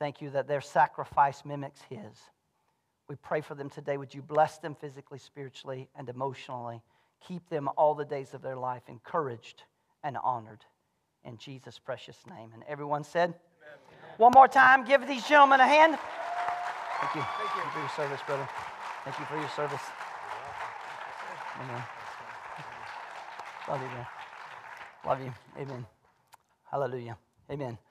Thank you that their sacrifice mimics His. We pray for them today. Would you bless them physically, spiritually, and emotionally? Keep them all the days of their life encouraged and honored. In Jesus' precious name. And everyone said, Amen. One more time, give these gentlemen a hand. Thank you. Thank you, Thank you for your service, brother. Thank you for your service. Amen. Love you, man. Love you. Amen. Hallelujah. Amen.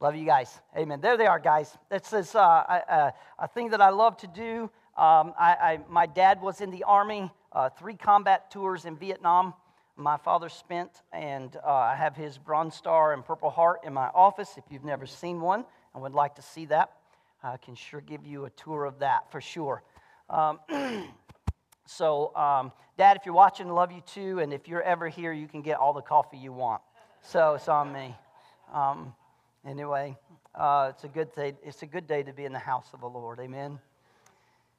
Love you guys. Amen. There they are, guys. This is uh, a, thing that I love to do. Um, I, I, my dad was in the Army, uh, three combat tours in Vietnam. My father spent, and uh, I have his Bronze Star and Purple Heart in my office. If you've never seen one and would like to see that, I can sure give you a tour of that for sure. Um, so, um, Dad, if you're watching, love you too. And if you're ever here, you can get all the coffee you want. So it's on me. Anyway, uh, it's a good day. It's a good day to be in the house of the Lord. Amen.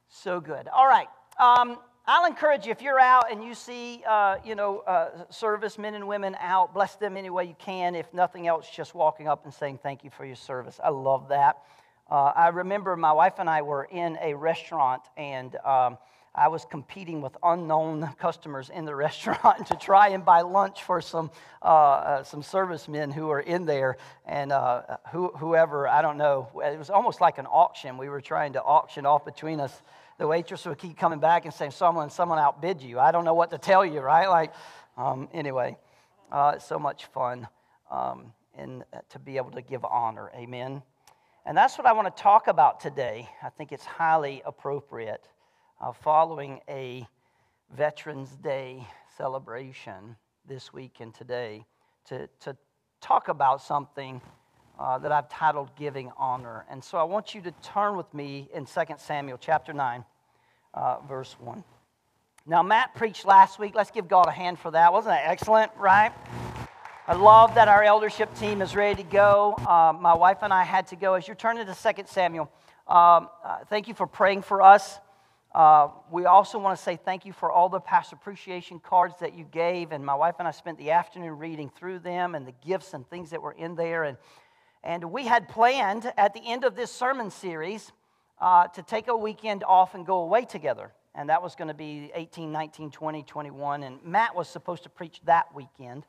So good. All right. Um, I'll encourage you if you're out and you see, uh, you know, uh, service men and women out, bless them any way you can. If nothing else, just walking up and saying thank you for your service. I love that. Uh, I remember my wife and I were in a restaurant and. Um, I was competing with unknown customers in the restaurant to try and buy lunch for some, uh, uh, some servicemen who were in there. And uh, who, whoever, I don't know, it was almost like an auction. We were trying to auction off between us. The waitress would keep coming back and saying, Someone, someone outbid you. I don't know what to tell you, right? Like, um, anyway, uh, so much fun um, and uh, to be able to give honor. Amen. And that's what I want to talk about today. I think it's highly appropriate uh, following a Veterans Day celebration this week and today to, to talk about something uh, that I've titled Giving Honor. And so I want you to turn with me in 2 Samuel chapter 9, uh, verse 1. Now, Matt preached last week. Let's give God a hand for that. Wasn't that excellent, right? I love that our eldership team is ready to go. Uh, my wife and I had to go. As you're turning to 2 Samuel, um, uh, thank you for praying for us. Uh, we also want to say thank you for all the past appreciation cards that you gave. And my wife and I spent the afternoon reading through them and the gifts and things that were in there. And, and we had planned at the end of this sermon series uh, to take a weekend off and go away together. And that was going to be 18, 19, 20, 21. And Matt was supposed to preach that weekend.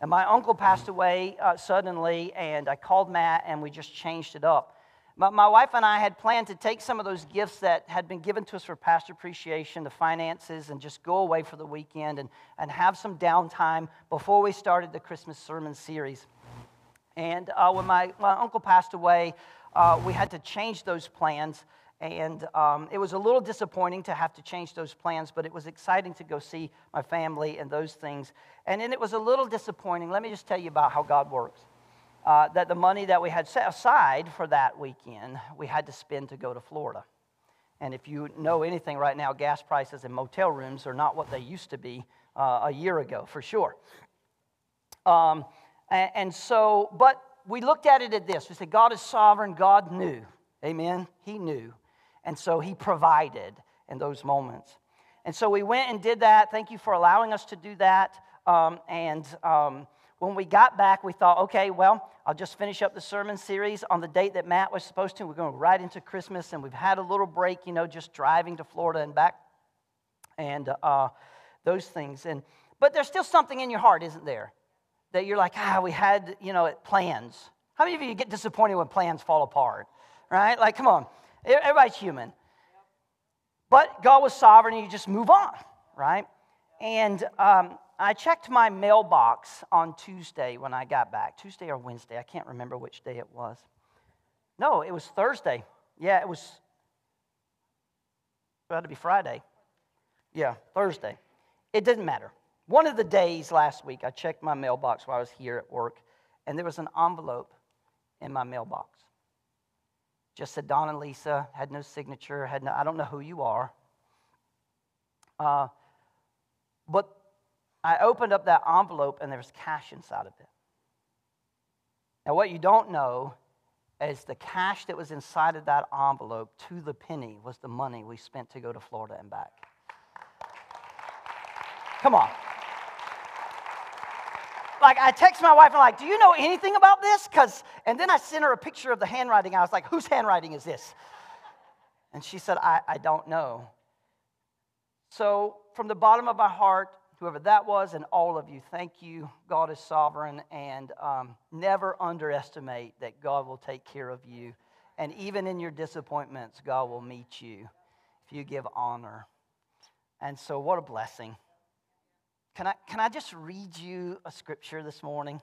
And my uncle passed away uh, suddenly, and I called Matt and we just changed it up. My, my wife and I had planned to take some of those gifts that had been given to us for pastor appreciation, the finances, and just go away for the weekend and, and have some downtime before we started the Christmas sermon series. And uh, when my, my uncle passed away, uh, we had to change those plans. And um, it was a little disappointing to have to change those plans, but it was exciting to go see my family and those things. And then it was a little disappointing. Let me just tell you about how God works uh, that the money that we had set aside for that weekend, we had to spend to go to Florida. And if you know anything right now, gas prices and motel rooms are not what they used to be uh, a year ago, for sure. Um, and, and so, but we looked at it at this we said, God is sovereign, God knew. Amen? He knew. And so He provided in those moments. And so we went and did that. Thank you for allowing us to do that. Um, and um, when we got back, we thought, okay, well, I'll just finish up the sermon series on the date that Matt was supposed to. We're going right into Christmas, and we've had a little break, you know, just driving to Florida and back, and uh, those things. And but there's still something in your heart, isn't there? That you're like, ah, we had, you know, plans. How many of you get disappointed when plans fall apart? Right? Like, come on, everybody's human. But God was sovereign, and you just move on, right? And um, I checked my mailbox on Tuesday when I got back. Tuesday or Wednesday, I can't remember which day it was. No, it was Thursday. Yeah, it was. It had to be Friday. Yeah, Thursday. It didn't matter. One of the days last week, I checked my mailbox while I was here at work, and there was an envelope in my mailbox. Just said Don and Lisa, had no signature, had no, I don't know who you are. Uh, but I opened up that envelope and there was cash inside of it. Now, what you don't know is the cash that was inside of that envelope to the penny was the money we spent to go to Florida and back. Come on. like I text my wife and I'm like, do you know anything about this? Cause and then I sent her a picture of the handwriting. I was like, whose handwriting is this? And she said, I, I don't know. So from the bottom of my heart, whoever that was, and all of you, thank you. God is sovereign, and um, never underestimate that God will take care of you. And even in your disappointments, God will meet you if you give honor. And so, what a blessing. Can I, can I just read you a scripture this morning?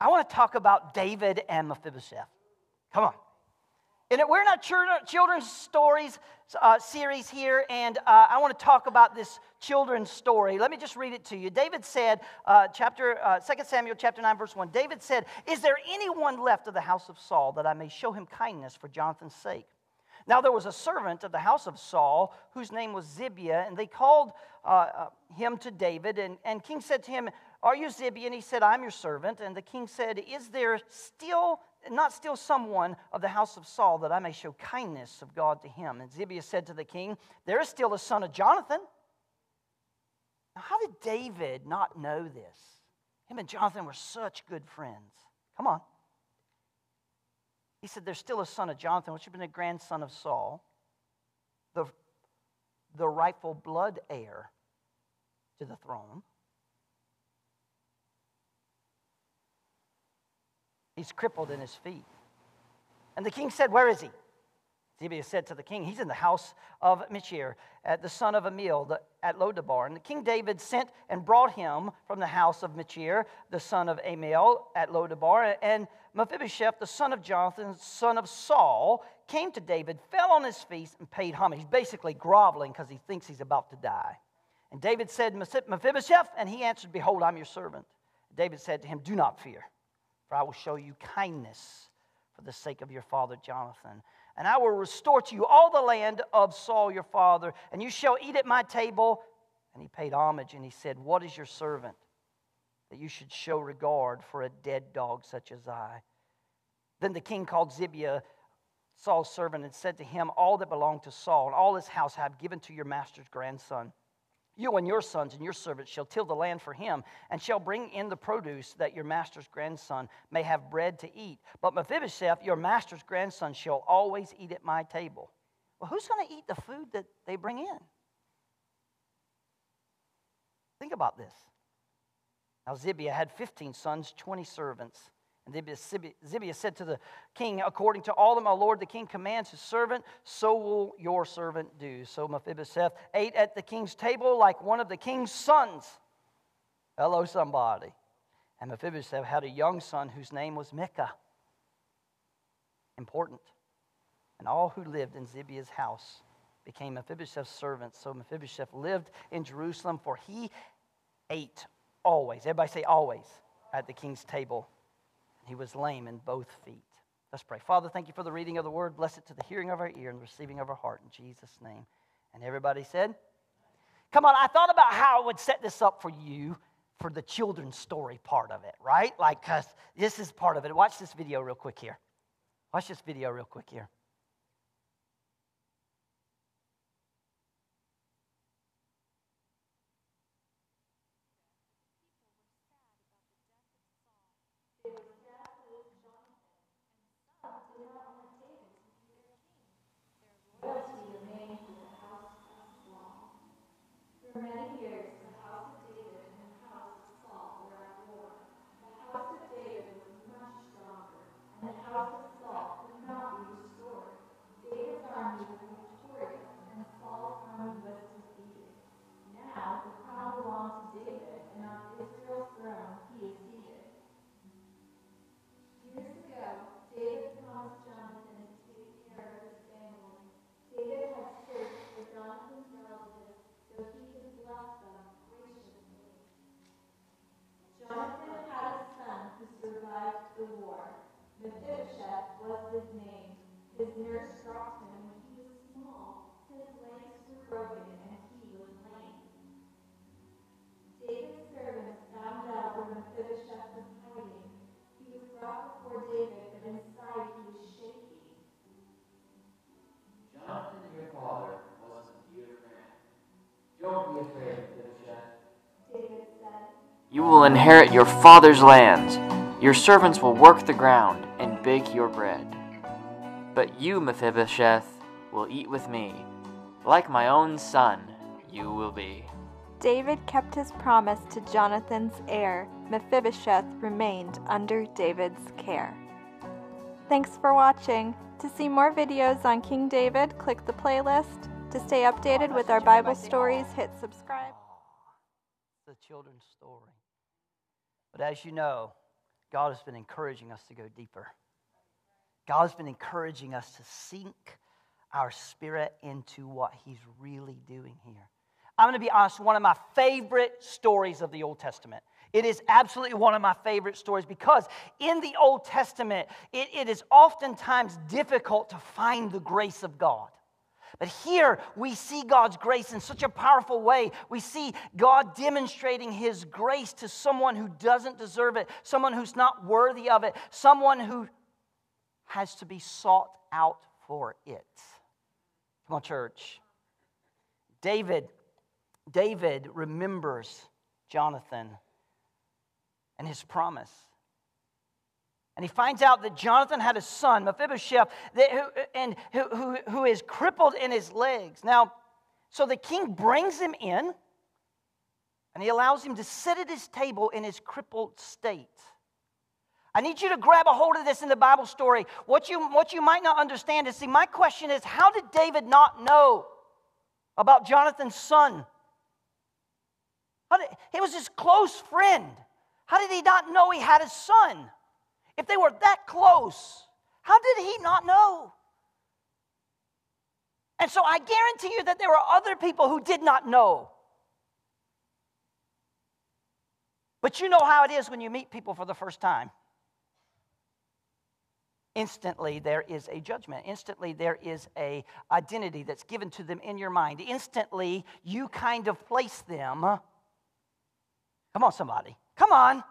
I want to talk about David and Mephibosheth. Come on. And we're in our children's stories uh, series here, and uh, I want to talk about this children's story. Let me just read it to you. David said, uh, chapter uh, 2 Samuel chapter 9, verse 1, David said, Is there anyone left of the house of Saul that I may show him kindness for Jonathan's sake? Now there was a servant of the house of Saul whose name was Zibiah, and they called uh, uh, him to David. And, and King said to him, Are you Zibiah? And he said, I'm your servant. And the king said, Is there still not still someone of the house of Saul that I may show kindness of God to him? And Zibiah said to the king, There is still a son of Jonathan. Now, how did David not know this? Him and Jonathan were such good friends. Come on. He said, There's still a son of Jonathan, which had been a grandson of Saul, the, the rightful blood heir to the throne. He's crippled in his feet. And the king said, Where is he? Zibiah said to the king, He's in the house of Machir, the son of Ammiel at Lodabar. And the king David sent and brought him from the house of Machir, the son of Ammiel at Lodabar. And Mephibosheth, the son of Jonathan, son of Saul, came to David, fell on his face, and paid homage. He's basically groveling because he thinks he's about to die. And David said, Mephibosheth, and he answered, Behold, I'm your servant. David said to him, Do not fear, for I will show you kindness for the sake of your father Jonathan and I will restore to you all the land of Saul your father, and you shall eat at my table. And he paid homage, and he said, What is your servant that you should show regard for a dead dog such as I? Then the king called Zibiah, Saul's servant, and said to him, All that belonged to Saul and all his house have given to your master's grandson. You and your sons and your servants shall till the land for him, and shall bring in the produce that your master's grandson may have bread to eat. But Mephibosheth, your master's grandson, shall always eat at my table. Well, who's going to eat the food that they bring in? Think about this. Now, Zibiah had 15 sons, 20 servants. And Zibiah said to the king, According to all that my lord the king commands his servant, so will your servant do. So Mephibosheth ate at the king's table like one of the king's sons. Hello, somebody. And Mephibosheth had a young son whose name was Micah. Important. And all who lived in Zibiah's house became Mephibosheth's servants. So Mephibosheth lived in Jerusalem, for he ate always. Everybody say always at the king's table he was lame in both feet. Let's pray. Father, thank you for the reading of the word. Bless it to the hearing of our ear and the receiving of our heart in Jesus' name. And everybody said, Come on, I thought about how I would set this up for you for the children's story part of it, right? Like, because this is part of it. Watch this video real quick here. Watch this video real quick here. Mephibosheth was his name. His nurse dropped him when he was small. His legs were broken and he was lame. David's servants found out where Mephibosheth was hiding. He was brought before David, but inside he was shaking. Jonathan, your father, was a dear man. Don't be afraid, Mephibosheth. David said, You will inherit your father's lands. Your servants will work the ground bake your bread. But you, Mephibosheth, will eat with me. Like my own son, you will be. David kept his promise to Jonathan's heir. Mephibosheth remained under David's care. Thanks for watching. To see more videos on King David, click the playlist. To stay updated with our Bible stories, hit subscribe. The children's story. But as you know, God has been encouraging us to go deeper. God has been encouraging us to sink our spirit into what He's really doing here. I'm going to be honest, one of my favorite stories of the Old Testament. It is absolutely one of my favorite stories because in the Old Testament, it, it is oftentimes difficult to find the grace of God. But here we see God's grace in such a powerful way. We see God demonstrating His grace to someone who doesn't deserve it, someone who's not worthy of it, someone who has to be sought out for it. Come on, church. David, David remembers Jonathan and his promise. And he finds out that Jonathan had a son, Mephibosheth, that, who, and who, who, who is crippled in his legs. Now, so the king brings him in and he allows him to sit at his table in his crippled state. I need you to grab a hold of this in the Bible story. What you, what you might not understand is see, my question is how did David not know about Jonathan's son? Did, he was his close friend. How did he not know he had a son? If they were that close, how did he not know? And so I guarantee you that there were other people who did not know. But you know how it is when you meet people for the first time. Instantly there is a judgment. Instantly there is a identity that's given to them in your mind. Instantly you kind of place them. Come on, somebody. Come on.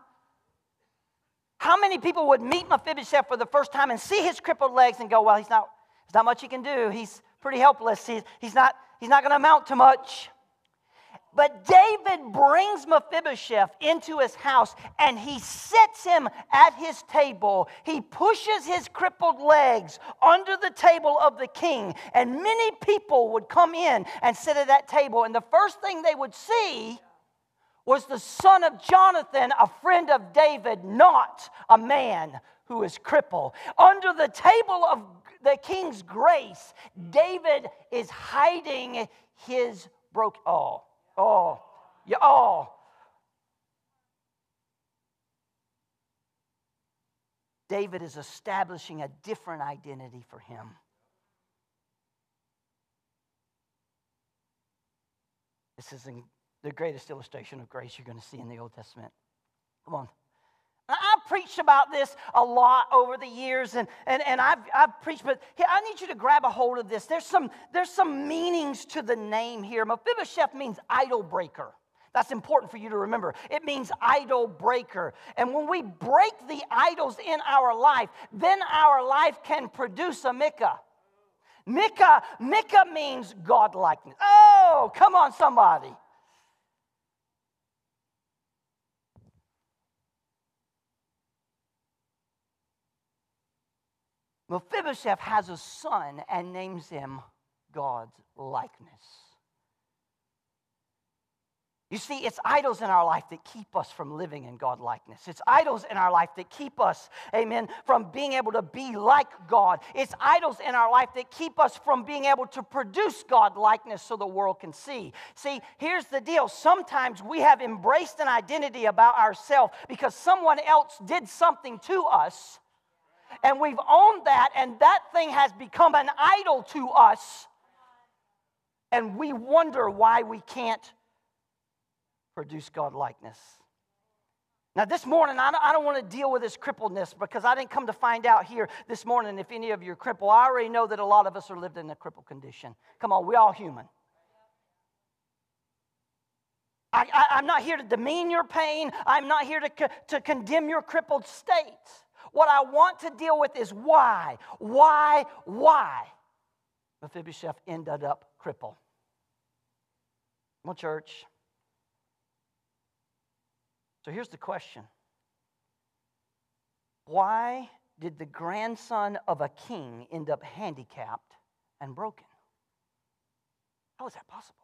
How many people would meet Mephibosheth for the first time and see his crippled legs and go, well, he's not, there's not much he can do. He's pretty helpless. He's, he's not, he's not going to amount to much. But David brings Mephibosheth into his house and he sits him at his table. He pushes his crippled legs under the table of the king. And many people would come in and sit at that table. And the first thing they would see was the son of Jonathan, a friend of David, not a man who is crippled. Under the table of the king's grace, David is hiding his broken. Oh, oh, yeah, oh. David is establishing a different identity for him. This is the greatest illustration of grace you're going to see in the Old Testament. Come on. Preached about this a lot over the years, and, and, and I've, I've preached, but I need you to grab a hold of this. There's some, there's some meanings to the name here. Mephibosheth means idol breaker. That's important for you to remember. It means idol breaker. And when we break the idols in our life, then our life can produce a Micah. Micah, Micah means godlikeness. Oh, come on, somebody. Mephibosheth has a son and names him God's likeness. You see, it's idols in our life that keep us from living in God likeness. It's idols in our life that keep us, amen, from being able to be like God. It's idols in our life that keep us from being able to produce God likeness so the world can see. See, here's the deal. Sometimes we have embraced an identity about ourselves because someone else did something to us and we've owned that, and that thing has become an idol to us. And we wonder why we can't produce God likeness. Now, this morning, I don't want to deal with this crippledness because I didn't come to find out here this morning if any of you are crippled. I already know that a lot of us are living in a crippled condition. Come on, we're all human. I, am not here to demean your pain. I'm not here to, to condemn your crippled state. What I want to deal with is why, why, why Mephibosheth ended up crippled. Well, church, So here's the question Why did the grandson of a king end up handicapped and broken? How is that possible?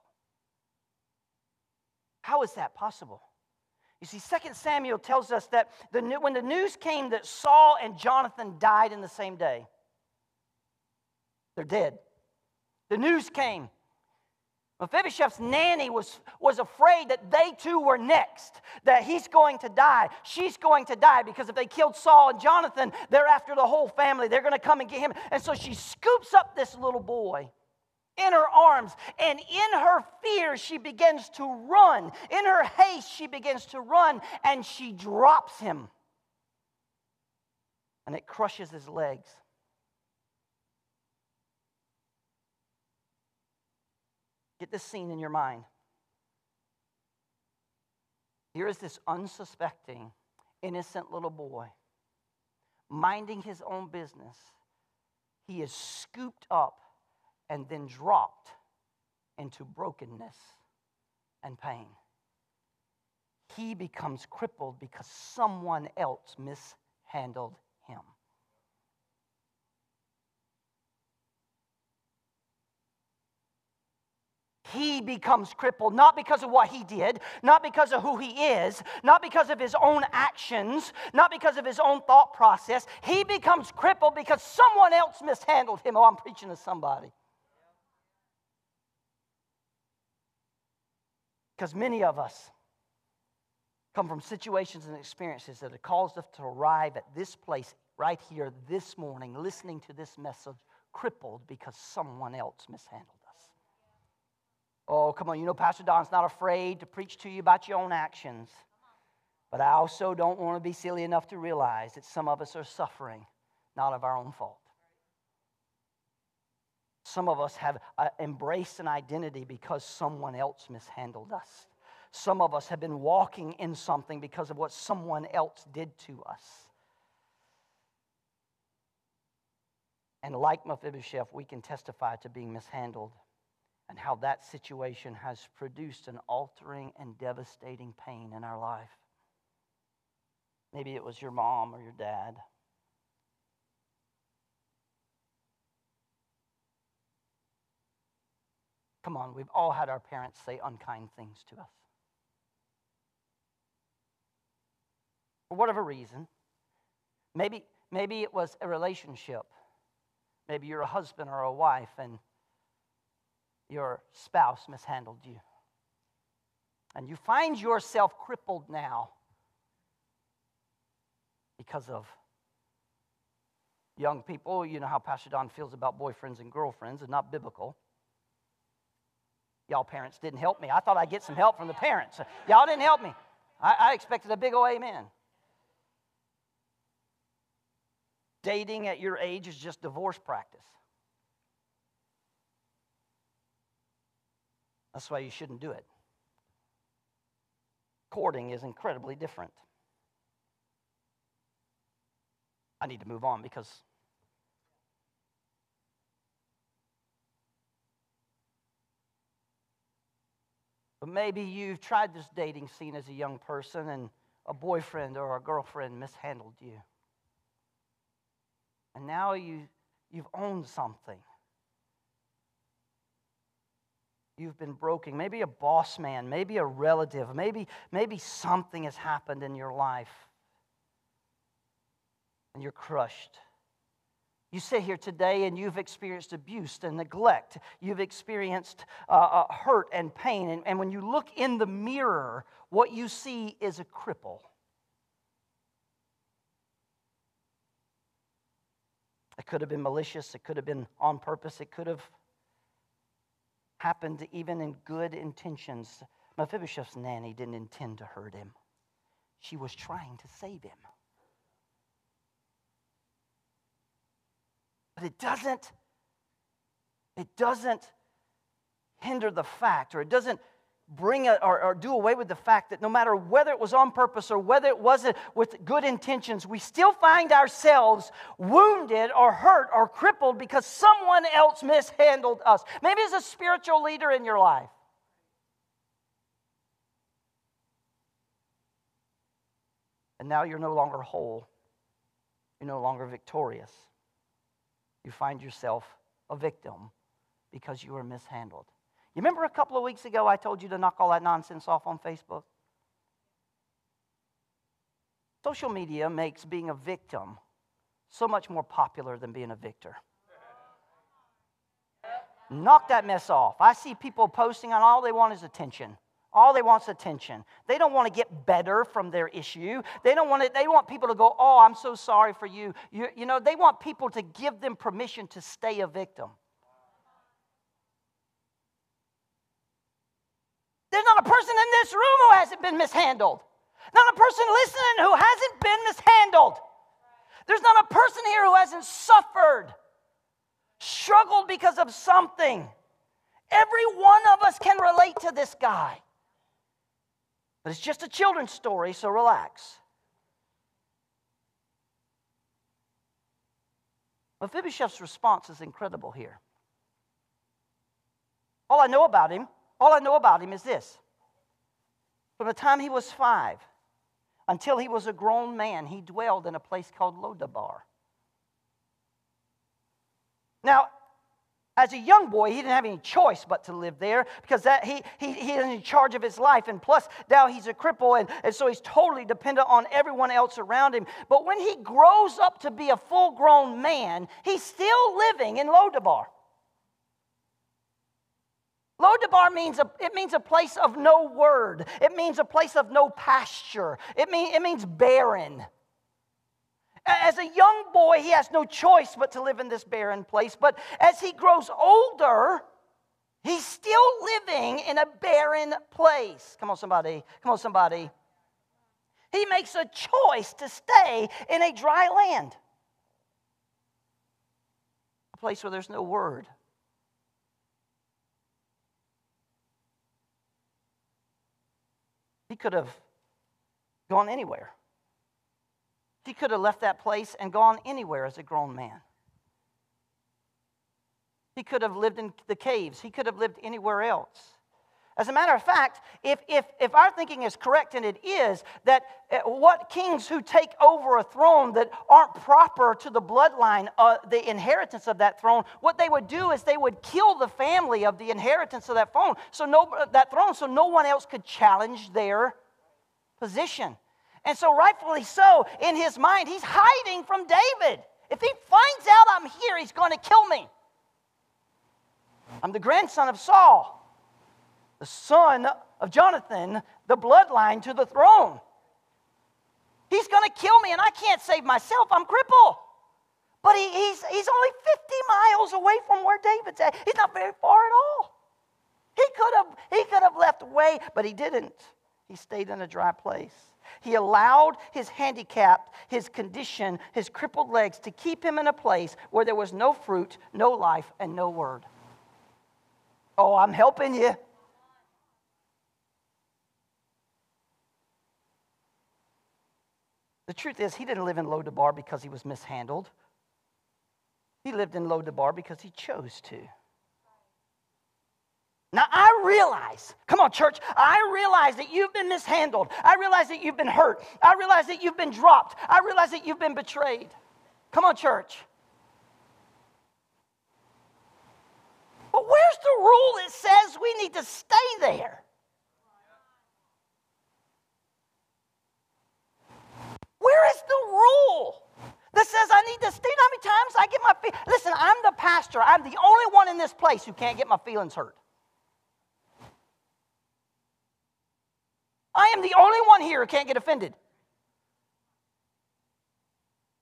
How is that possible? You see, 2 Samuel tells us that the, when the news came that Saul and Jonathan died in the same day, they're dead. The news came. Mephibosheth's nanny was, was afraid that they too were next, that he's going to die. She's going to die because if they killed Saul and Jonathan, they're after the whole family. They're going to come and get him. And so she scoops up this little boy in her arms, and in her fear, she begins to run. In her haste, she begins to run, and she drops him. And it crushes his legs. Get this scene in your mind. Here is this unsuspecting, innocent little boy minding his own business. He is scooped up and then dropped into brokenness and pain. He becomes crippled because someone else mishandled him. he becomes crippled, not because of what he did, not because of who he is, not because of his own actions, not because of his own thought process. He becomes crippled because someone else mishandled him. Oh, I'm preaching to somebody. Because many of us come from situations and experiences that have caused us to arrive at this place right here this morning, listening to this message, crippled because someone else mishandled. Us. Oh, come on. You know, Pastor Don's not afraid to preach to you about your own actions. But I also don't want to be silly enough to realize that some of us are suffering, not of our own fault. Some of us have uh, embraced an identity because someone else mishandled us. Some of us have been walking in something because of what someone else did to us. And like Mephibosheth, we can testify to being mishandled and how that situation has produced an altering and devastating pain in our life. Maybe it was your mom or your dad. Come on, we've all had our parents say unkind things to us. For whatever reason, maybe, maybe it was a relationship. Maybe you're a husband or a wife and your spouse mishandled you. And you find yourself crippled now because of young people. You know how Pastor Don feels about boyfriends and girlfriends, and not biblical. Y'all parents didn't help me. I thought I'd get some help from the parents. Y'all didn't help me. I, I expected a big old amen. Dating at your age is just divorce practice. That's why you shouldn't do it. Courting is incredibly different. I need to move on because But maybe you've tried this dating scene as a young person and a boyfriend or a girlfriend mishandled you. And now you, you've owned something you've been broken. Maybe a boss man, maybe a relative, maybe, maybe something has happened in your life and you're crushed. You sit here today and you've experienced abuse and neglect. You've experienced uh, uh, hurt and pain. And, and when you look in the mirror, what you see is a cripple. It could have been malicious, it could have been on purpose, it could have happened even in good intentions. Mephibosheth's nanny didn't intend to hurt him, she was trying to save him. But it doesn't, it doesn't hinder the fact, or it doesn't bring a, or, or, do away with the fact that no matter whether it was on purpose or whether it wasn't with good intentions, we still find ourselves wounded or hurt or crippled because someone else mishandled us. Maybe as a spiritual leader in your life. And now you're no longer whole. You're no longer victorious. You find yourself a victim because you were mishandled. You remember a couple of weeks ago I told you to knock all that nonsense off on Facebook? Social media makes being a victim so much more popular than being a victor. Knock that mess off. I see people posting on all they want is attention. All they want is attention. They don't want to get better from their issue. They don't want to, they want people to go, "Oh, I'm so sorry for you." you. You know, they want people to give them permission to stay a victim. There's not a person in this room who hasn't been mishandled. Not a person listening who hasn't been mishandled. There's not a person here who hasn't suffered, struggled because of something. Every one of us can relate to this guy. But it's just a children's story, so relax. Mephibosheth's response is incredible here. All I know about him, all I know about him is this. From the time he was five until he was a grown man, he dwelled in a place called Lodabar. Now, as a young boy, he didn't have any choice but to live there because that, he, he, he is in charge of his life. And plus, now he's a cripple, and, and so he's totally dependent on everyone else around him. But when he grows up to be a full grown man, he's still living in Lodabar. Lodabar means a, it means a place of no word. It means a place of no pasture. It, mean, it means barren. As a young boy, he has no choice but to live in this barren place. But as he grows older, he's still living in a barren place. Come on, somebody. Come on, somebody. He makes a choice to stay in a dry land, a place where there's no word. He could have gone anywhere. He could have left that place and gone anywhere as a grown man. He could have lived in the caves. He could have lived anywhere else. As a matter of fact, if, if, if our thinking is correct, and it is, that uh, what kings who take over a throne that aren't proper to the bloodline, uh, the inheritance of that throne, what they would do is they would kill the family of the inheritance of that throne, so no, that throne, so no one else could challenge their position. And so, rightfully so, in his mind, he's hiding from David. If he finds out I'm here, he's going to kill me. I'm the grandson of Saul the son of Jonathan, the bloodline to the throne. He's going to kill me, and I can't save myself. I'm crippled. But he, he's, he's only 50 miles away from where David's at. He's not very far at all. He could have, he could have left away, but he didn't. He stayed in a dry place. He allowed his handicap, his condition, his crippled legs to keep him in a place where there was no fruit, no life, and no word. Oh, I'm helping you. The truth is, he didn't live in Lodabar because he was mishandled. He lived in Lodabar because he chose to. Now, I realize, come on, church, I realize that you've been mishandled. I realize that you've been hurt. I realize that you've been dropped. I realize that you've been betrayed. Come on, church. But where's the rule that says we need to stay there? Where is the rule that says I need to stay? How many times I get my feet? Listen, I'm the pastor. I'm the only one in this place who can't get my feelings hurt. I am the only one here who can't get offended.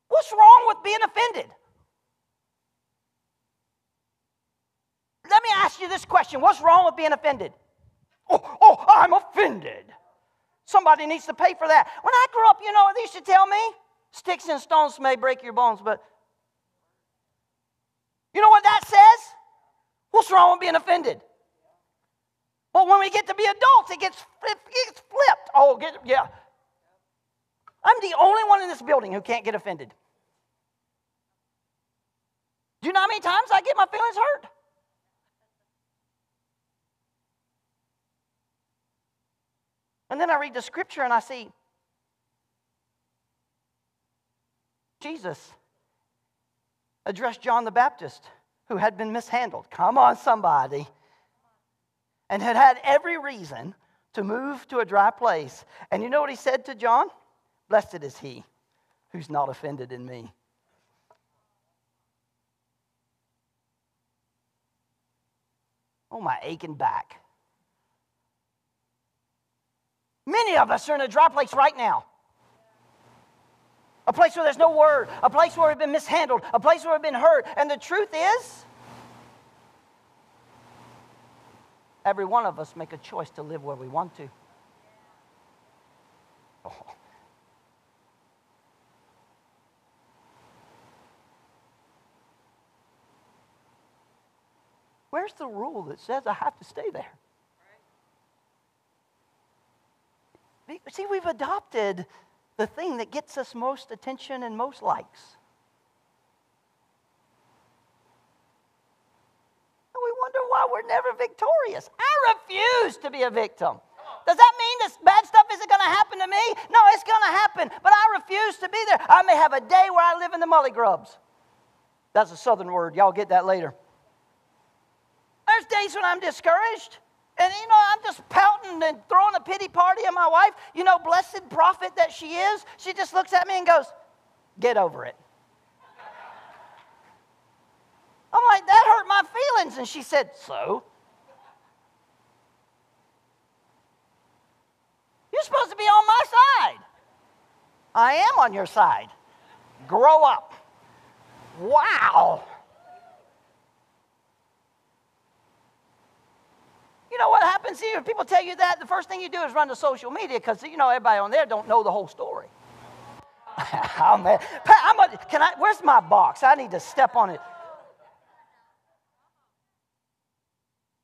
What's wrong with being offended? Let me ask you this question What's wrong with being offended? Oh, oh I'm offended. Somebody needs to pay for that. When I grew up, you know what they used to tell me? Sticks and stones may break your bones, but you know what that says? What's wrong with being offended? But when we get to be adults, it gets, it gets flipped. Oh, get, yeah. I'm the only one in this building who can't get offended. Do you know how many times I get my feelings hurt? And then I read the scripture and I see Jesus addressed John the Baptist, who had been mishandled. Come on, somebody. And had had every reason to move to a dry place. And you know what he said to John? Blessed is he who's not offended in me. Oh, my aching back. Many of us are in a dry place right now. A place where there's no word, a place where we've been mishandled, a place where we've been hurt. And the truth is, every one of us make a choice to live where we want to. Oh. Where's the rule that says I have to stay there? See, we've adopted the thing that gets us most attention and most likes. And we wonder why we're never victorious. I refuse to be a victim. Does that mean this bad stuff isn't going to happen to me? No, it's going to happen, but I refuse to be there. I may have a day where I live in the mulligrubs. That's a southern word. Y'all get that later. There's days when I'm discouraged. And, you know, I'm just pouting and throwing a pity party on my wife. You know, blessed prophet that she is, she just looks at me and goes, Get over it. I'm like, That hurt my feelings. And she said, So? You're supposed to be on my side. I am on your side. Grow up. Wow. You know what happens here? If people tell you that, the first thing you do is run to social media because you know everybody on there don't know the whole story. oh, man. A, can I, where's my box? I need to step on it.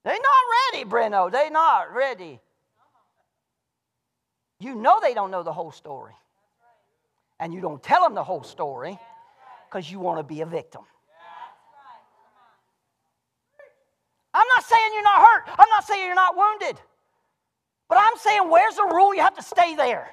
They're not ready, Breno. They're not ready. You know they don't know the whole story. And you don't tell them the whole story because you want to be a victim. I'm not saying you're not hurt. I'm not saying you're not wounded. But I'm saying, where's the rule? You have to stay there.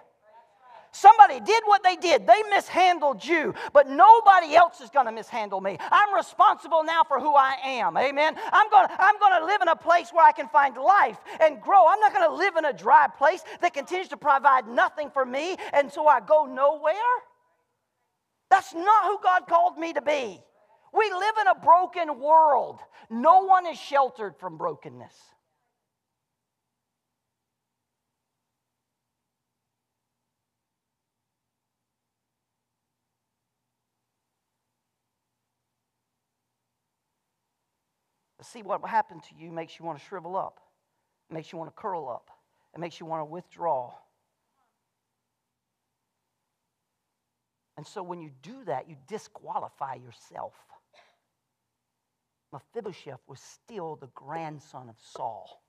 Somebody did what they did. They mishandled you, but nobody else is going to mishandle me. I'm responsible now for who I am. Amen. I'm going to I'm going to live in a place where I can find life and grow. I'm not going to live in a dry place that continues to provide nothing for me and so I go nowhere. That's not who God called me to be. We live in a broken world. No one is sheltered from brokenness. See what happened to you makes you want to shrivel up, it makes you want to curl up, it makes you want to withdraw. And so when you do that, you disqualify yourself. Mephibosheth was still the grandson of Saul.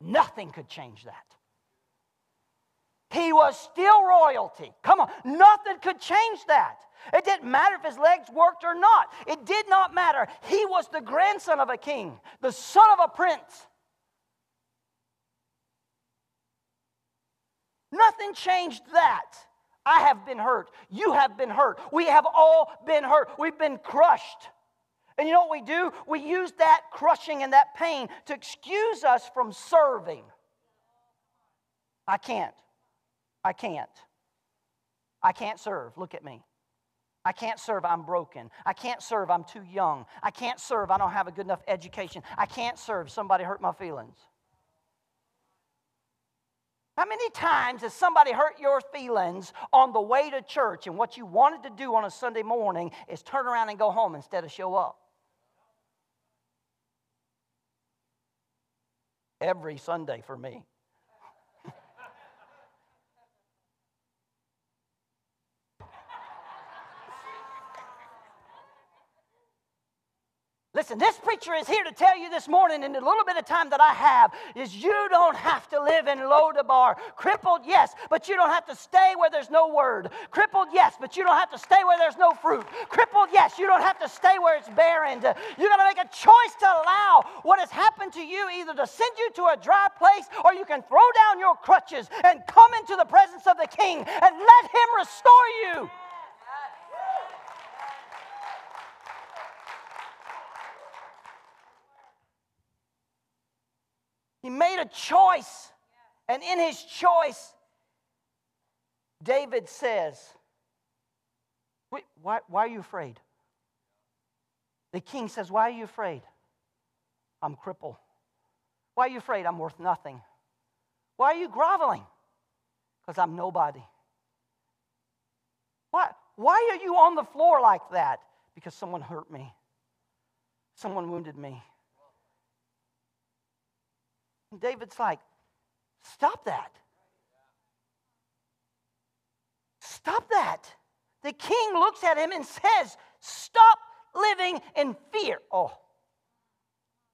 Nothing could change that. He was still royalty. Come on, nothing could change that. It didn't matter if his legs worked or not. It did not matter. He was the grandson of a king, the son of a prince. Nothing changed that. I have been hurt. You have been hurt. We have all been hurt. We've been crushed. And you know what we do? We use that crushing and that pain to excuse us from serving. I can't. I can't. I can't serve. Look at me. I can't serve, I'm broken. I can't serve, I'm too young. I can't serve, I don't have a good enough education. I can't serve, somebody hurt my feelings. How many times has somebody hurt your feelings on the way to church and what you wanted to do on a Sunday morning is turn around and go home instead of show up? Every Sunday for me. Listen, this preacher is here to tell you this morning, in the little bit of time that I have, is you don't have to live in Lodabar. Crippled, yes, but you don't have to stay where there's no word. Crippled, yes, but you don't have to stay where there's no fruit. Crippled, yes, you don't have to stay where it's barren. You got to make a choice to allow what has happened to you either to send you to a dry place or you can throw down your crutches and come into the presence of the King and let Him restore you. He made a choice. And in his choice, David says, Wait, why, why are you afraid? The king says, Why are you afraid? I'm crippled. Why are you afraid? I'm worth nothing. Why are you groveling? Because I'm nobody. Why, why are you on the floor like that? Because someone hurt me, someone wounded me. And David's like, Stop that. Stop that. The king looks at him and says, Stop living in fear. Oh,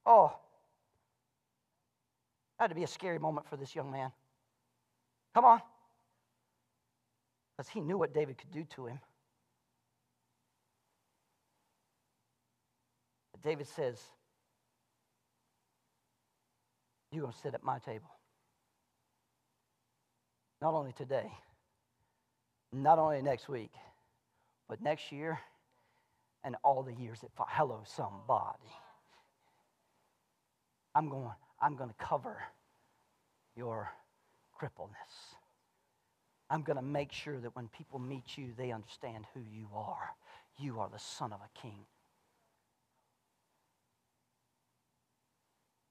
oh. That had to be a scary moment for this young man. Come on. Because he knew what David could do to him. But David says, You're going to sit at my table. Not only today, not only next week, but next year and all the years that follow. Hello, somebody. I'm going, I'm going to cover your crippleness. I'm going to make sure that when people meet you, they understand who you are. You are the son of a king.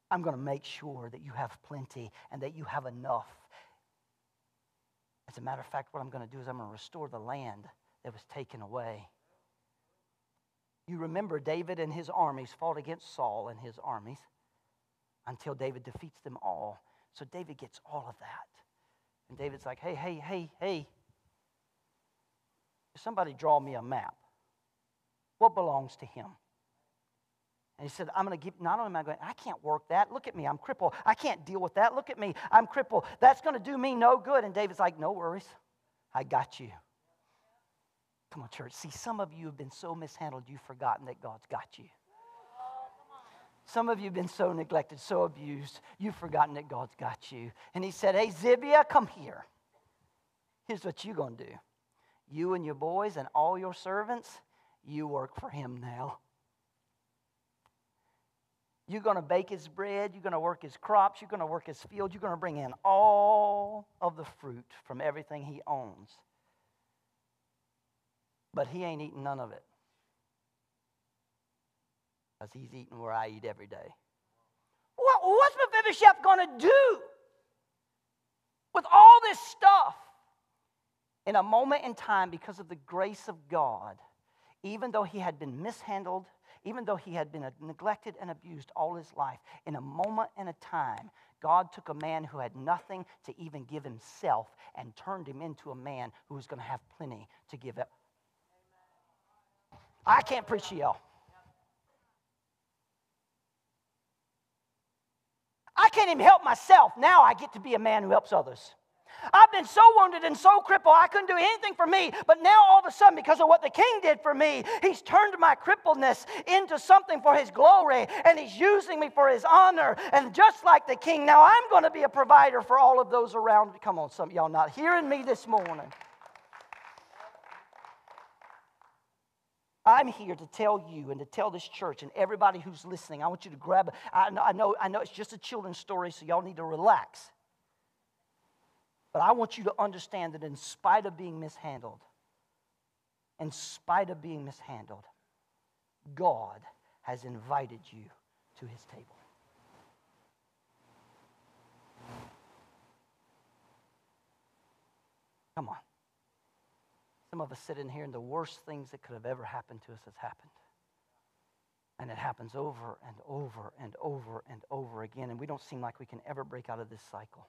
I'm going to make sure that you have plenty and that you have enough. As a matter of fact, what I'm going to do is I'm going to restore the land that was taken away. You remember David and his armies fought against Saul and his armies until David defeats them all. So David gets all of that. And David's like, hey, hey, hey, hey. Somebody draw me a map. What belongs to him? And he said, I'm going to give, not only am I going, I can't work that. Look at me, I'm crippled. I can't deal with that. Look at me, I'm crippled. That's going to do me no good. And David's like, no worries. I got you. Come on, church. See, some of you have been so mishandled, you've forgotten that God's got you. Some of you have been so neglected, so abused, you've forgotten that God's got you. And he said, Hey, Zibiah, come here. Here's what you're going to do. You and your boys and all your servants, you work for him now. You're going to bake his bread. You're going to work his crops. You're going to work his field. You're going to bring in all of the fruit from everything he owns. But he ain't eating none of it. Because he's eating where I eat every day. What, what's Mephibosheth going to do with all this stuff? In a moment in time, because of the grace of God, even though he had been mishandled, even though he had been neglected and abused all his life, in a moment and a time, God took a man who had nothing to even give himself and turned him into a man who was going to have plenty to give up. I can't preach to y'all. I can't even help myself. Now I get to be a man who helps others. I've been so wounded and so crippled, I couldn't do anything for me. But now, all of a sudden, because of what the king did for me, he's turned my crippledness into something for his glory, and he's using me for his honor. And just like the king, now I'm going to be a provider for all of those around. Come on, some y'all not hearing me this morning. I'm here to tell you and to tell this church and everybody who's listening. I want you to grab. I know, I know, I know it's just a children's story, so y'all need to relax. But I want you to understand that in spite of being mishandled, in spite of being mishandled, God has invited you to his table. Come on. Some of us sit in here, and the worst things that could have ever happened to us has happened. And it happens over and over and over and over again, and we don't seem like we can ever break out of this cycle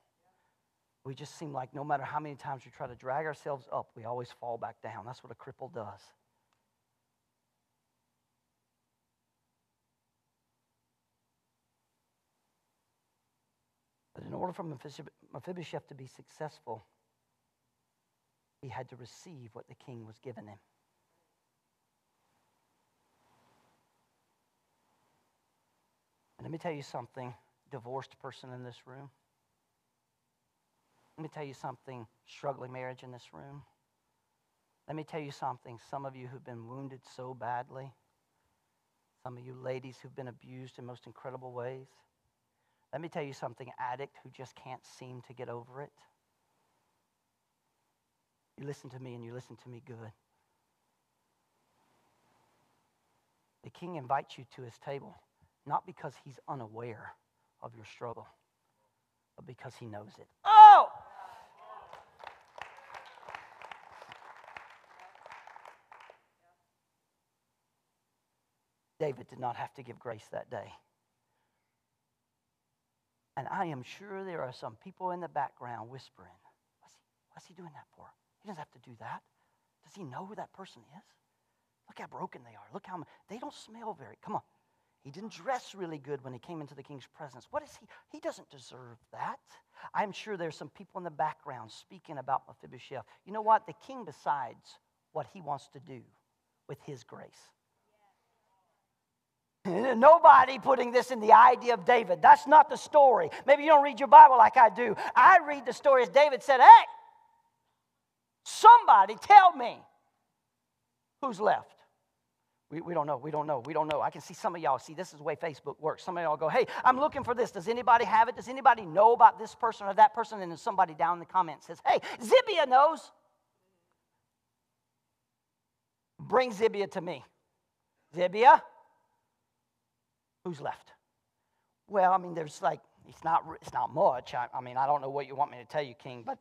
we just seem like no matter how many times we try to drag ourselves up, we always fall back down. That's what a cripple does. But in order for Mephibosheth to be successful, he had to receive what the king was giving him. And let me tell you something, divorced person in this room. Let me tell you something, struggling marriage in this room. Let me tell you something, some of you who've been wounded so badly, some of you ladies who've been abused in most incredible ways. Let me tell you something, addict who just can't seem to get over it. You listen to me and you listen to me good. The king invites you to his table, not because he's unaware of your struggle, but because he knows it. Oh! David did not have to give grace that day. And I am sure there are some people in the background whispering, what's he, what's he doing that for? He doesn't have to do that. Does he know who that person is? Look how broken they are. Look how they don't smell very. Come on. He didn't dress really good when he came into the king's presence. What is he? He doesn't deserve that. I'm sure there's some people in the background speaking about Mephibosheth. You know what? The king decides what he wants to do with his grace. Nobody putting this in the idea of David. That's not the story. Maybe you don't read your Bible like I do. I read the story as David said, Hey, somebody tell me who's left. We, we don't know. We don't know. We don't know. I can see some of y'all. See, this is the way Facebook works. Some of y'all go, Hey, I'm looking for this. Does anybody have it? Does anybody know about this person or that person? And then somebody down in the comments says, Hey, Zibia knows. Bring Zibia to me. Zibia, who's left? Well, I mean, there's like, it's not, it's not much. I, I mean, I don't know what you want me to tell you, King, but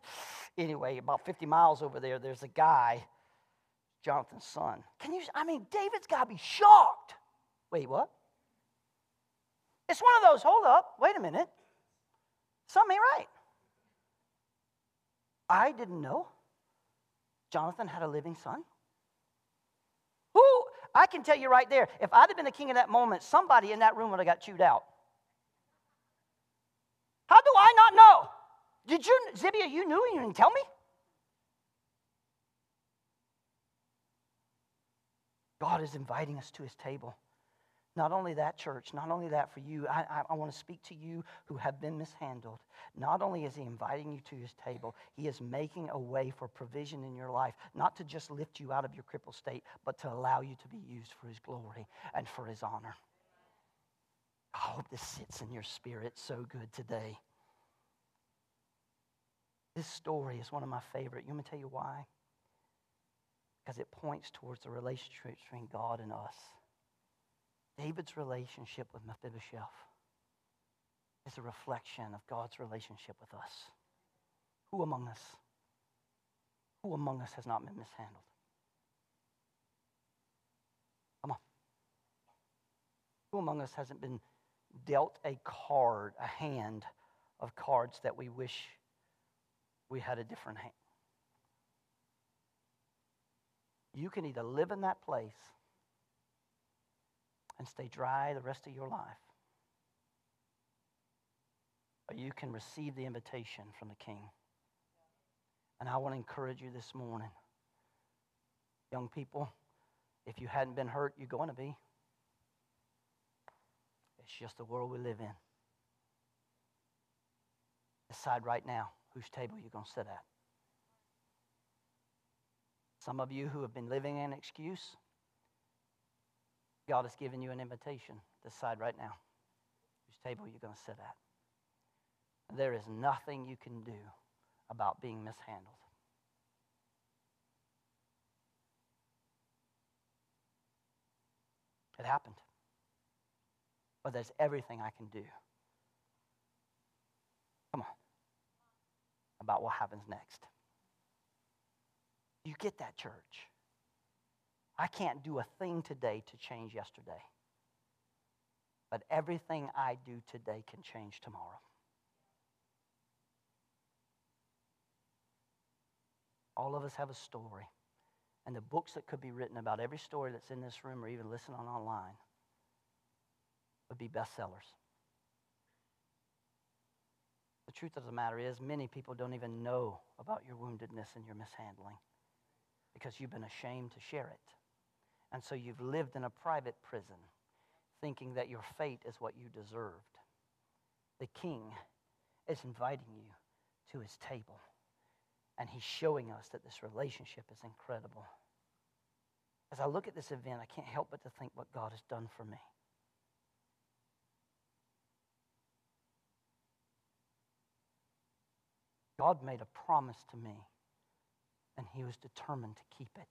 anyway, about 50 miles over there, there's a guy, Jonathan's son. Can you, I mean, David's got to be shocked. Wait, what? It's one of those, hold up, wait a minute. Something ain't right. I didn't know Jonathan had a living son. I can tell you right there, if I'd have been the king in that moment, somebody in that room would have got chewed out. How do I not know? Did you, Zibia, you knew and you didn't tell me? God is inviting us to his table. Not only that, church, not only that for you, I, I, I, want to speak to you who have been mishandled. Not only is He inviting you to His table, He is making a way for provision in your life, not to just lift you out of your crippled state, but to allow you to be used for His glory and for His honor. I hope this sits in your spirit so good today. This story is one of my favorite. You want me to tell you why? Because it points towards the relationship between God and us. David's relationship with Mephibosheth is a reflection of God's relationship with us. Who among us? Who among us has not been mishandled? Come on. Who among us hasn't been dealt a card, a hand of cards that we wish we had a different hand? You can either live in that place and stay dry the rest of your life. Or you can receive the invitation from the King. And I want to encourage you this morning, young people, if you hadn't been hurt, you're going to be. It's just the world we live in. Decide right now whose table you're going to sit at. Some of you who have been living in excuse, God has given you an invitation. Decide right now whose table you're going to sit at. There is nothing you can do about being mishandled. It happened. But there's everything I can do. Come on. About what happens next. You get that, church? I can't do a thing today to change yesterday. But everything I do today can change tomorrow. All of us have a story. And the books that could be written about every story that's in this room or even listen on online would be bestsellers. The truth of the matter is, many people don't even know about your woundedness and your mishandling because you've been ashamed to share it. And so you've lived in a private prison thinking that your fate is what you deserved. The king is inviting you to his table, and he's showing us that this relationship is incredible. As I look at this event, I can't help but to think what God has done for me. God made a promise to me, and he was determined to keep it.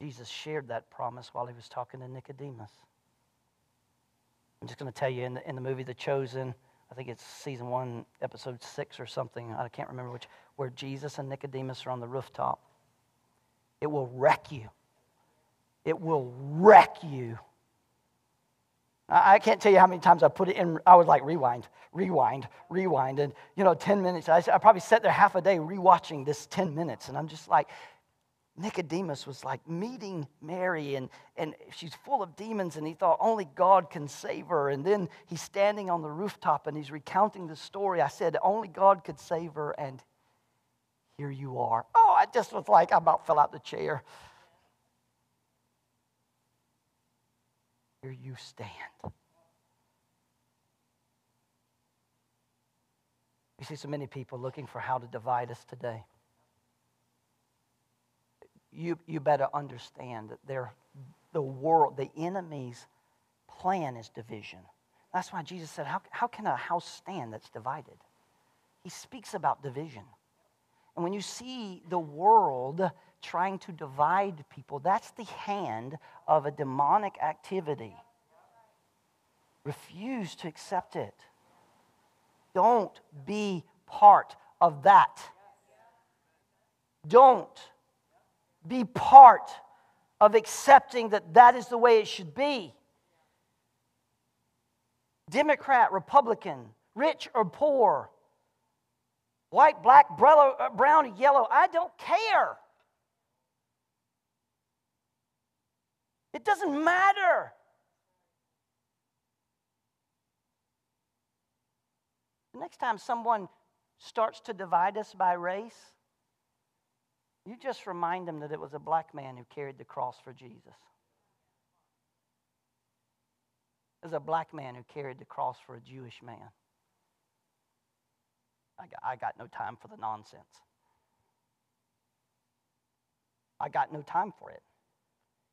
Jesus shared that promise while he was talking to Nicodemus. I'm just going to tell you in the, in the movie The Chosen, I think it's season one, episode six or something, I can't remember which, where Jesus and Nicodemus are on the rooftop. It will wreck you. It will wreck you I can't tell you how many times I put it in. I was like, rewind, rewind, rewind. And, you know, 10 minutes. I, I probably sat there half a day rewatching this 10 minutes. And I'm just like, Nicodemus was like meeting Mary, and, and she's full of demons, and he thought only God can save her. And then he's standing on the rooftop and he's recounting the story. I said, only God could save her, and here you are. Oh, I just was like, I about fell out the chair. Here you stand. We see so many people looking for how to divide us today. You, you better understand that they're, the world, the enemy's plan is division. That's why Jesus said, how, how can a house stand that's divided? He speaks about division. And when you see the world trying to divide people. That's the hand of a demonic activity. Refuse to accept it. Don't be part of that. Don't be part of accepting that that is the way it should be. Democrat, Republican, rich or poor, white, black, uh, brown, yellow, I don't care. It doesn't matter. The next time someone starts to divide us by race, you just remind them that it was a black man who carried the cross for Jesus. It was a black man who carried the cross for a Jewish man. I got, I got no time for the nonsense. I got no time for it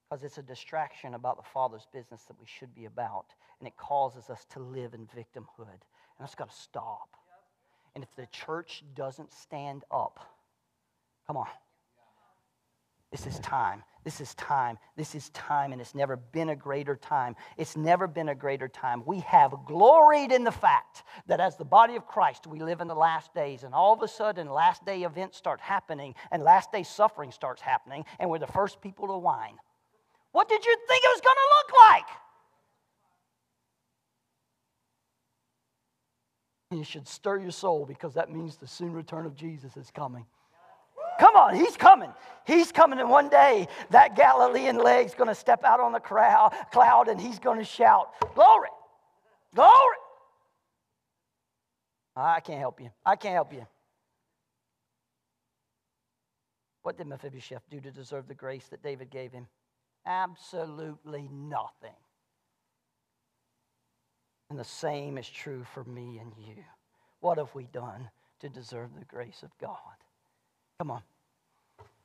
because it's a distraction about the Father's business that we should be about, and it causes us to live in victimhood. And that's got to stop. And if the church doesn't stand up, come on. This is time. This is time. This is time, and it's never been a greater time. It's never been a greater time. We have gloried in the fact that as the body of Christ, we live in the last days, and all of a sudden, last day events start happening, and last day suffering starts happening, and we're the first people to whine. What did you think it was going to look like? You should stir your soul because that means the soon return of Jesus is coming. Come on, he's coming. He's coming, and one day that Galilean leg's going to step out on the crowd, cloud and he's going to shout, Glory! Glory! Ah, I can't help you. I can't help you. What did Mephibosheth do to deserve the grace that David gave him? Absolutely nothing. And the same is true for me and you. What have we done to deserve the grace of God? Come on.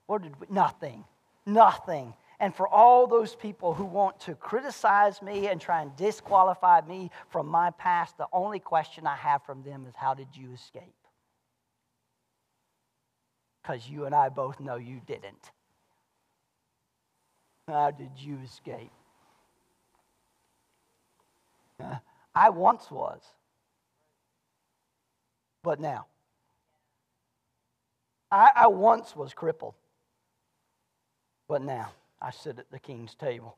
What did we? Nothing. Nothing. And for all those people who want to criticize me and try and disqualify me from my past, the only question I have from them is how did you escape? Because you and I both know you didn't. How did you escape? I once was, but now. I, I once was crippled, but now I sit at the king's table.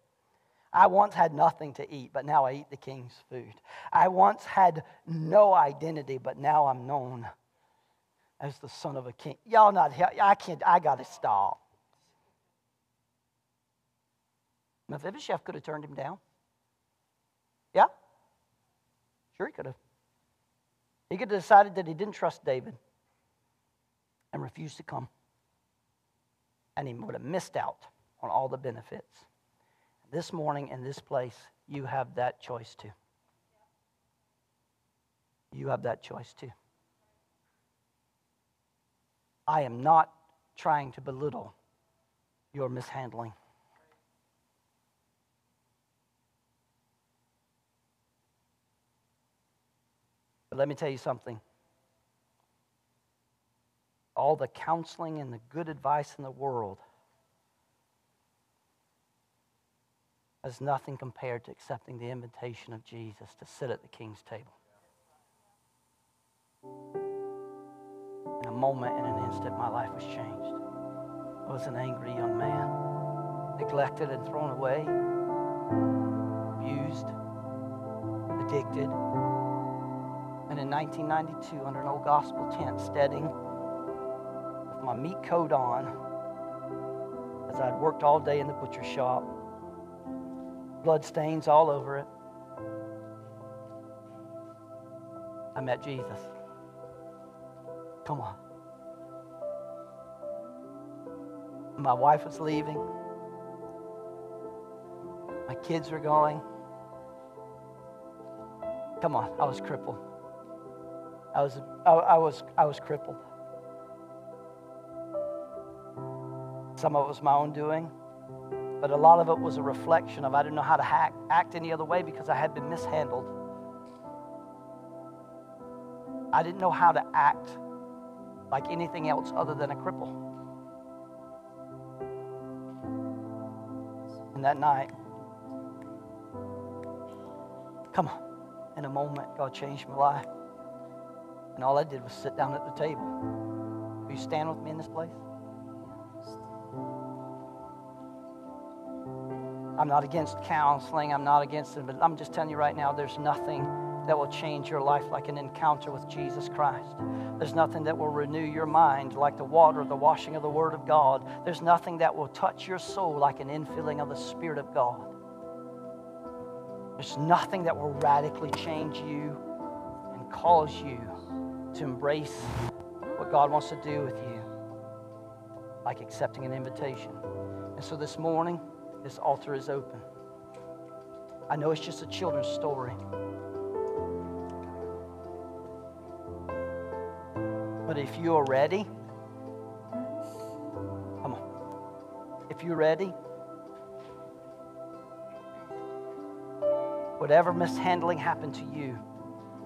I once had nothing to eat, but now I eat the king's food. I once had no identity, but now I'm known as the son of a king. Y'all not, hell. I can't, I got to stop. Mephibosheth could have turned him down. Yeah? Sure, he could have. He could have decided that he didn't trust David and refused to come. And he would have missed out on all the benefits. This morning in this place, you have that choice too. You have that choice too. I am not trying to belittle your mishandling. But let me tell you something. All the counseling and the good advice in the world is nothing compared to accepting the invitation of Jesus to sit at the king's table. In a moment, in an instant, my life was changed. I was an angry young man, neglected and thrown away, abused, addicted. And in 1992, under an old gospel tent, steading my meat coat on, as I'd worked all day in the butcher shop, blood stains all over it, I met Jesus. Come on. My wife was leaving. My kids were going. Come on, I was crippled. I was, I, I was, I was crippled. Some of it was my own doing, but a lot of it was a reflection of I didn't know how to act, act any other way because I had been mishandled. I didn't know how to act like anything else other than a cripple. And that night, come on, in a moment, God changed my life. And all I did was sit down at the table. Will you stand with me in this place? I'm not against counseling. I'm not against it, but I'm just telling you right now, there's nothing that will change your life like an encounter with Jesus Christ. There's nothing that will renew your mind like the water, the washing of the Word of God. There's nothing that will touch your soul like an infilling of the Spirit of God. There's nothing that will radically change you and cause you to embrace what God wants to do with you, like accepting an invitation. And so this morning, this altar is open. I know it's just a children's story. But if you're ready, come on. If you're ready, whatever mishandling happened to you,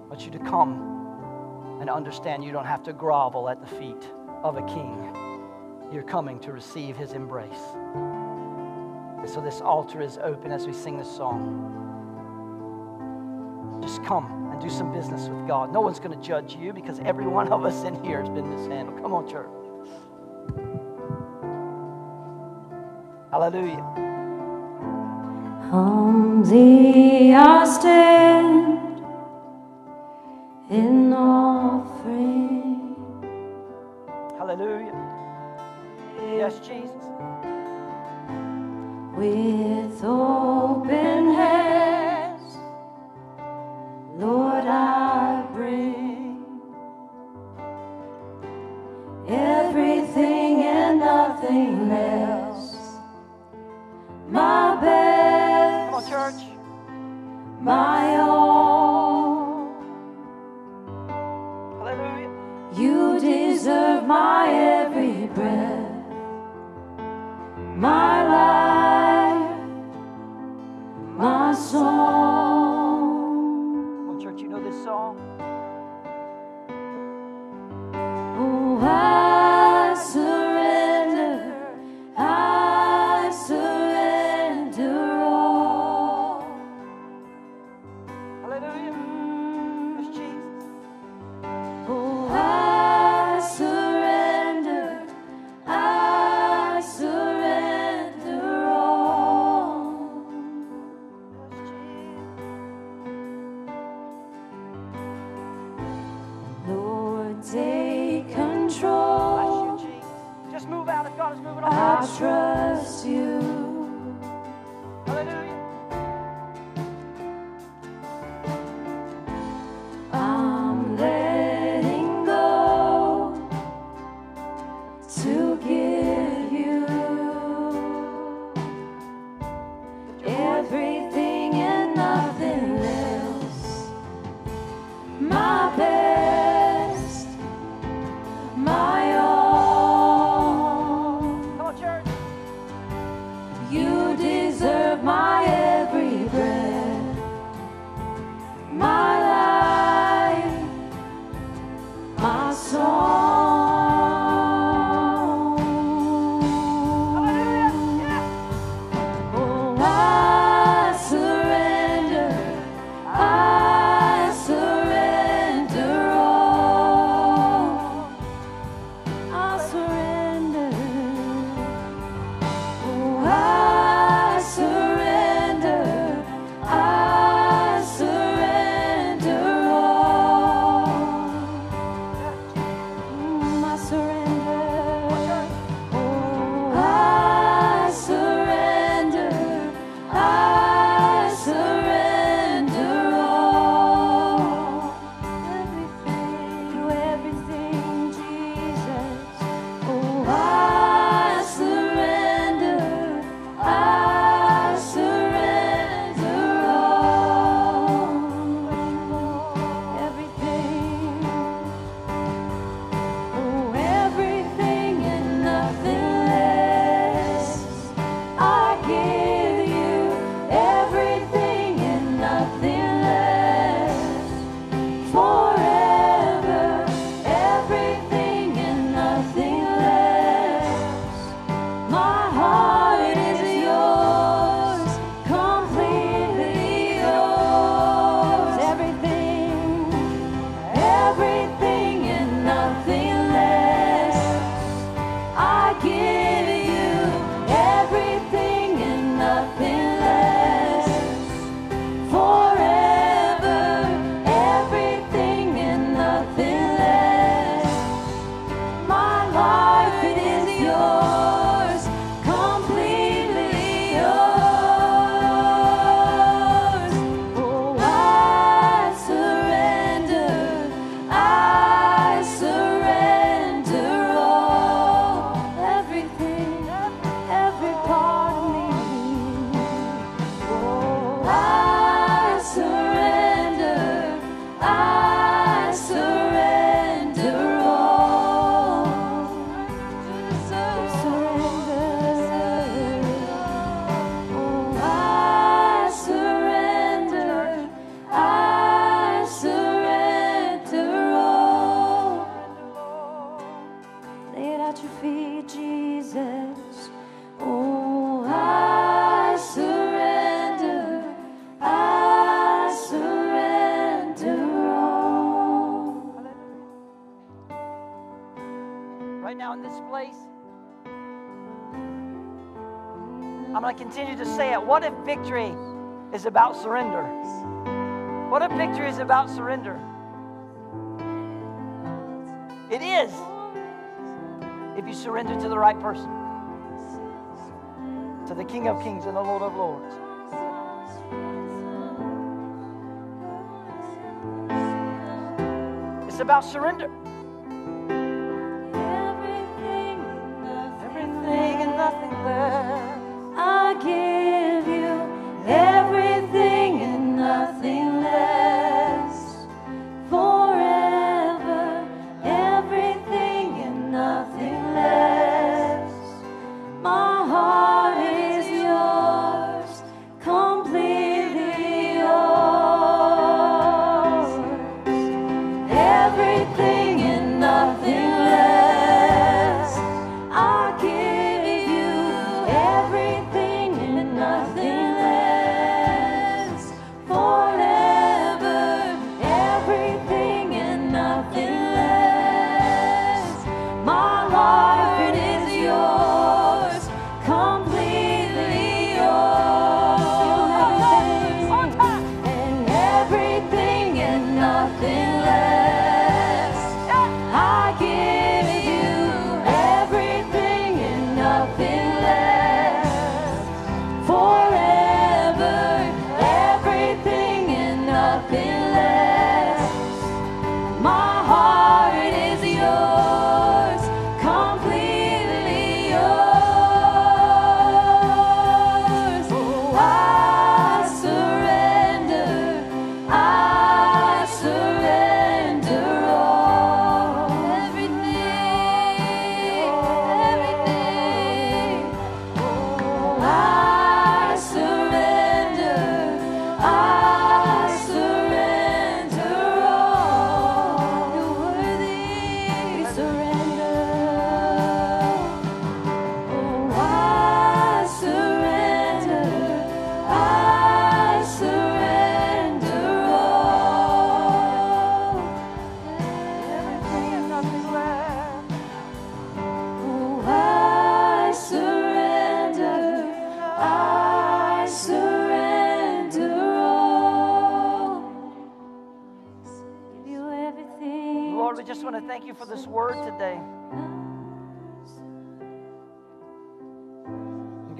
I want you to come and understand you don't have to grovel at the feet of a king. You're coming to receive his embrace. And so this altar is open as we sing this song. Just come and do some business with God. No one's going to judge you because every one of us in here has been mishandled. Come on, church. Hallelujah. Humbly I stand in offering. victory is about surrender. What a victory is about surrender. It is if you surrender to the right person, to the King of Kings and the Lord of Lords. It's about surrender.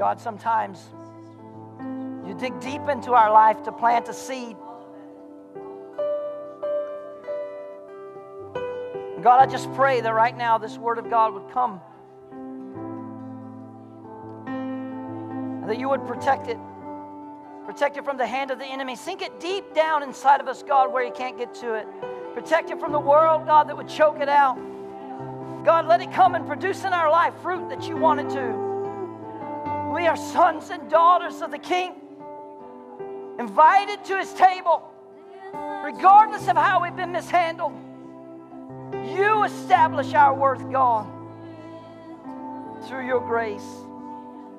God, sometimes you dig deep into our life to plant a seed. God, I just pray that right now this word of God would come. That you would protect it. Protect it from the hand of the enemy. Sink it deep down inside of us, God, where he can't get to it. Protect it from the world, God, that would choke it out. God, let it come and produce in our life fruit that you want it to. We are sons and daughters of the King, invited to his table, regardless of how we've been mishandled. You establish our worth, God, through your grace.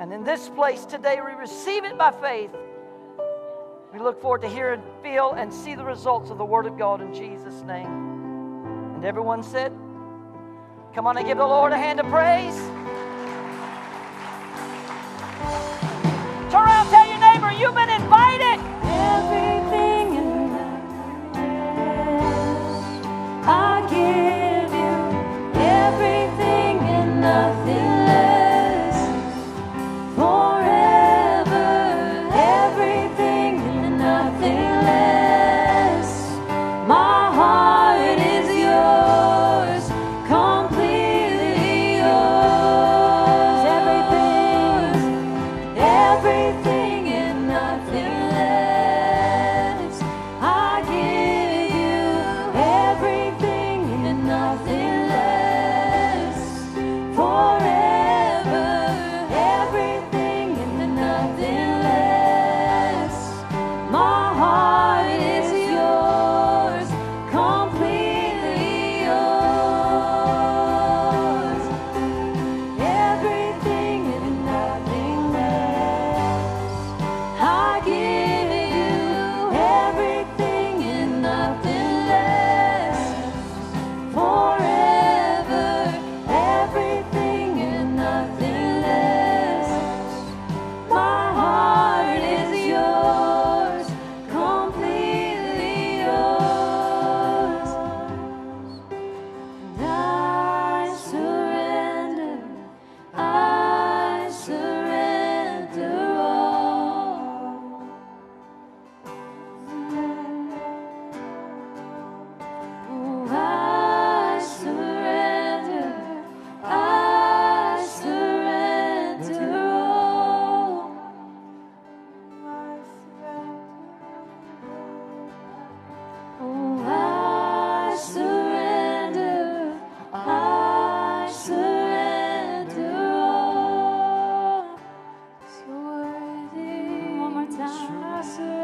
And in this place today, we receive it by faith. We look forward to hear and feel and see the results of the Word of God in Jesus' name. And everyone said, Come on and give the Lord a hand of praise. You've been invited. All.